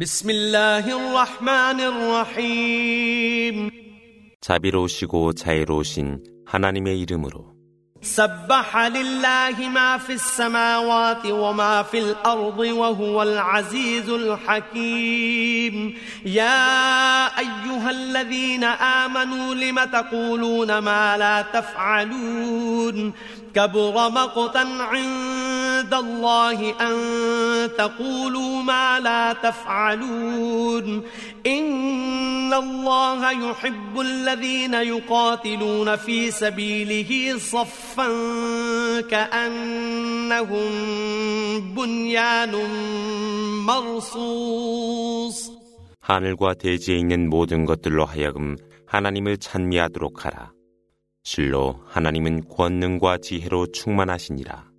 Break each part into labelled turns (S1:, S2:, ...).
S1: بسم الله الرحمن الرحيم
S2: 자비로우시고 자애로우신 하나님의 이름으로 سبح لله ما في السماوات وما في الأرض وهو العزيز الحكيم يا أيها الذين
S1: آمنوا لم تقولون ما لا تفعلون كبر مقتا عند الله أن تقولوا ما لا تفعلون إن الله يحب الذين يقاتلون في سبيله صفا كأنهم بنيان مرصوص 하늘과
S2: 대지에 있는 모든 것들로 하여금 하나님을 찬미하도록 하라. 실로 하나님은 권능과 지혜로 충만하시니라.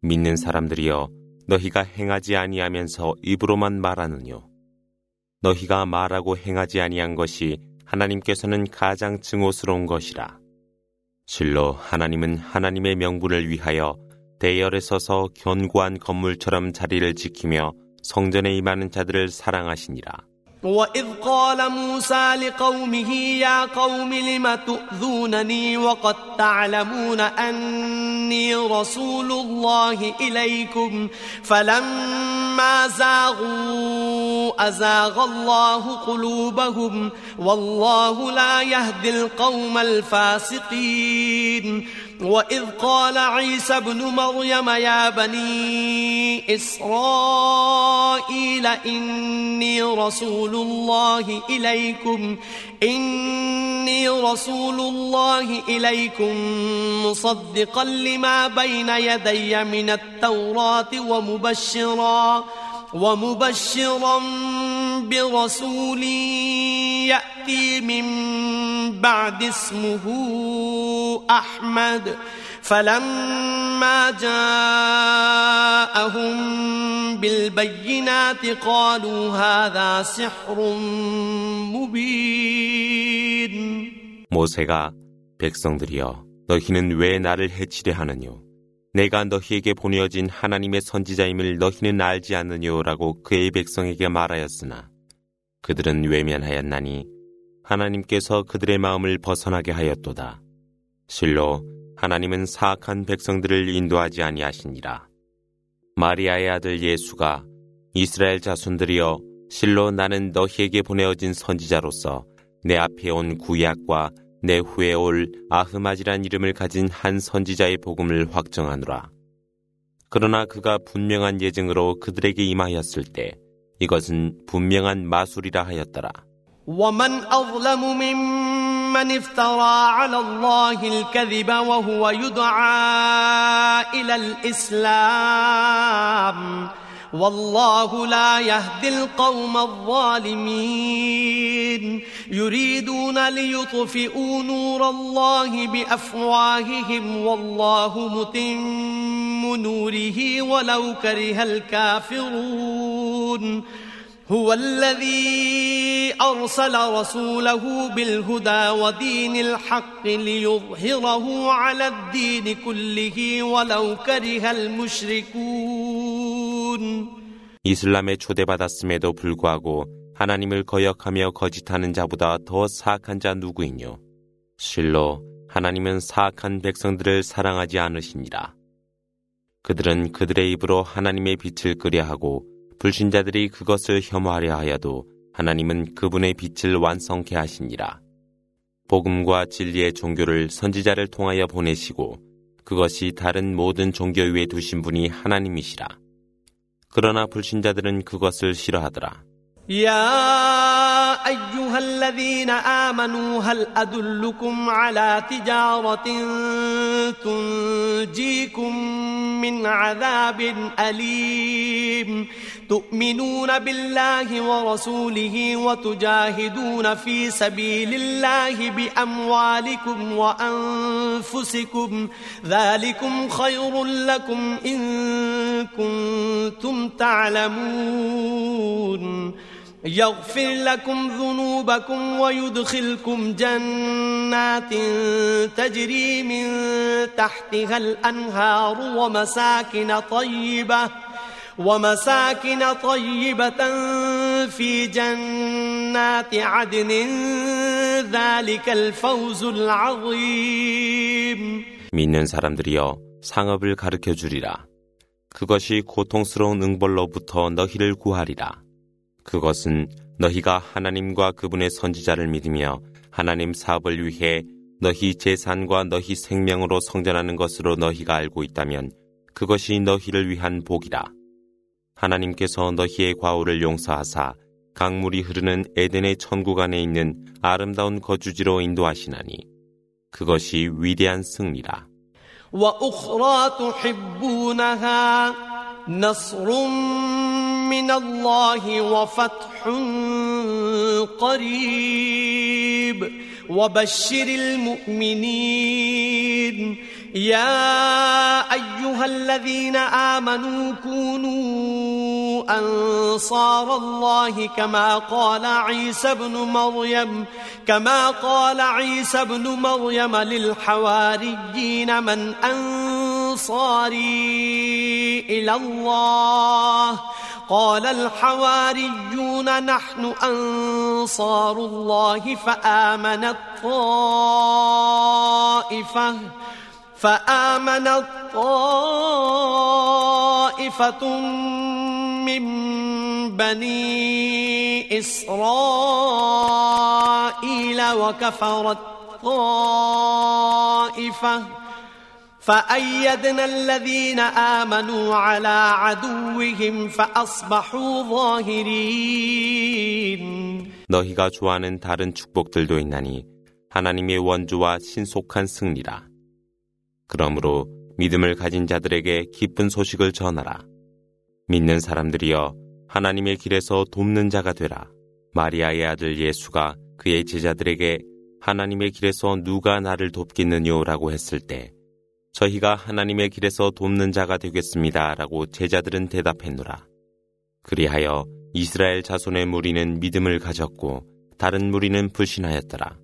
S2: 믿는 사람들이여 너희가 행하지 아니하면서 입으로만 말하느뇨. 너희가 말하고 행하지 아니한 것이 하나님께서는 가장 증오스러운 것이라. 실로 하나님은 하나님의 명분을 위하여 대열에 서서 견고한 건물처럼 자리를 지키며 성전에 임하는 자들을 사랑하시니라.
S1: وإذ قال موسى لقومه يا قوم لم تؤذونني وقد تعلمون أني رسول الله إليكم فلما زاغوا أزاغ الله قلوبهم والله لا يهدي القوم الفاسقين وإذ قال عيسى ابن مريم يا بني إسرائيل إني رسول الله إليكم إني رسول الله إليكم مصدقا لما بين يدي من التوراة ومبشرا ومبشرا برسول يأتي من بعد اسمه أحمد
S2: فلما جاءهم بالبينات قالوا هذا سحر مبين 모세가 백성들이여 너희는 왜 나를 해치려 하느냐 내가 너희에게 보내어진 하나님의 선지자임을 너희는 알지 않느뇨라고 그의 백성에게 말하였으나 그들은 외면하였나니 하나님께서 그들의 마음을 벗어나게 하였도다. 실로 하나님은 사악한 백성들을 인도하지 아니하시니라. 마리아의 아들 예수가 이스라엘 자손들이여 실로 나는 너희에게 보내어진 선지자로서 내 앞에 온 구약과 내 후에 올 아흐마지란 이름을 가진 한 선지자의 복음을 확정하노라. 그러나 그가 분명한 예증으로 그들에게 임하였을 때 이것은 분명한 마술이라 하였더라.
S1: ومن أظلم ممن افترى على الله الكذب وهو يدعى إلى الإسلام والله لا يهدي القوم الظالمين يريدون ليطفئوا نور الله بأفواههم والله متم نوره ولو كره الكافرون هو الذي أرسل رسوله بالهدى ودين الحق ليظهره على الدين كله ولو كره المشركون
S2: 이슬람에 초대받았음에도 불구하고 하나님을 거역하며 거짓하는 자보다 더 사악한 자 누구이뇨? 실로 하나님은 사악한 백성들을 사랑하지 않으십니다 그들은 그들의 입으로 하나님의 빛을 끄려하고 불신자들이 그것을 혐오하려 하여도 하나님은 그분의 빛을 완성케 하십니다 복음과 진리의 종교를 선지자를 통하여 보내시고 그것이 다른 모든 종교 위에 두신 분이 하나님이시라. 그러나 불신자들은 그것을 싫어하더라.
S1: 야 أيها الذين آمنوا هل أدلكم على تجارة تنجيكم من عذاب أليم تؤمنون بالله ورسوله وتجاهدون في سبيل الله بأموالكم وأنفسكم ذلكم خير لكم إن كنتم تعلمون يغفر لكم ذنوبكم ويدخلكم جنات
S2: تجري من تحتها الأنهار ومساكن طيبة ومساكن طيبة في جنات عدن ذلك الفوز العظيم 믿는 사람들이여 상업을 가르쳐 주리라 그것이 고통스러운 응벌로부터 너희를 구하리라 그것은 너희가 하나님과 그분의 선지자를 믿으며 하나님 사업을 위해 너희 재산과 너희 생명으로 성전하는 것으로 너희가 알고 있다면 그것이 너희를 위한 복이라. 하나님께서 너희의 과오를 용서하사 강물이 흐르는 에덴의 천국 안에 있는 아름다운 거주지로 인도하시나니 그것이 위대한 승리라. وأخرى تحبونها نصر
S1: من الله وفتح قريب وبشر المؤمنين يا أيها الذين آمنوا كونوا أنصار الله كما قال عيسى بن مريم كما قال عيسى بن مريم للحواريين من أنصاري إلى الله ؟ قال الحواريون نحن أنصار الله فآمنت طائفة فآمنت طائفة من بني إسرائيل وكفرت طائفة فأيدنا الذين آمنوا على
S2: عدوهم فأصبحوا ظاهرين 너희가 좋아하는 다른 축복들도 있나니 하나님의 원주와 신속한 승리라. 그러므로 믿음을 가진 자들에게 기쁜 소식을 전하라. 믿는 사람들이여 하나님의 길에서 돕는 자가 되라. 마리아의 아들 예수가 그의 제자들에게 하나님의 길에서 누가 나를 돕겠느냐라고 했을 때 저희가 하나님의 길에서 돕는 자가 되겠습니다. 라고 제자들은 대답했노라. 그리하여 이스라엘 자손의 무리는 믿음을 가졌고 다른 무리는 불신하였더라.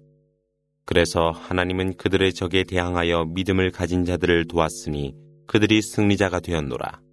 S2: 그래서 하나님은 그들의 적에 대항하여 믿음을 가진 자들을 도왔으니 그들이 승리자가 되었노라.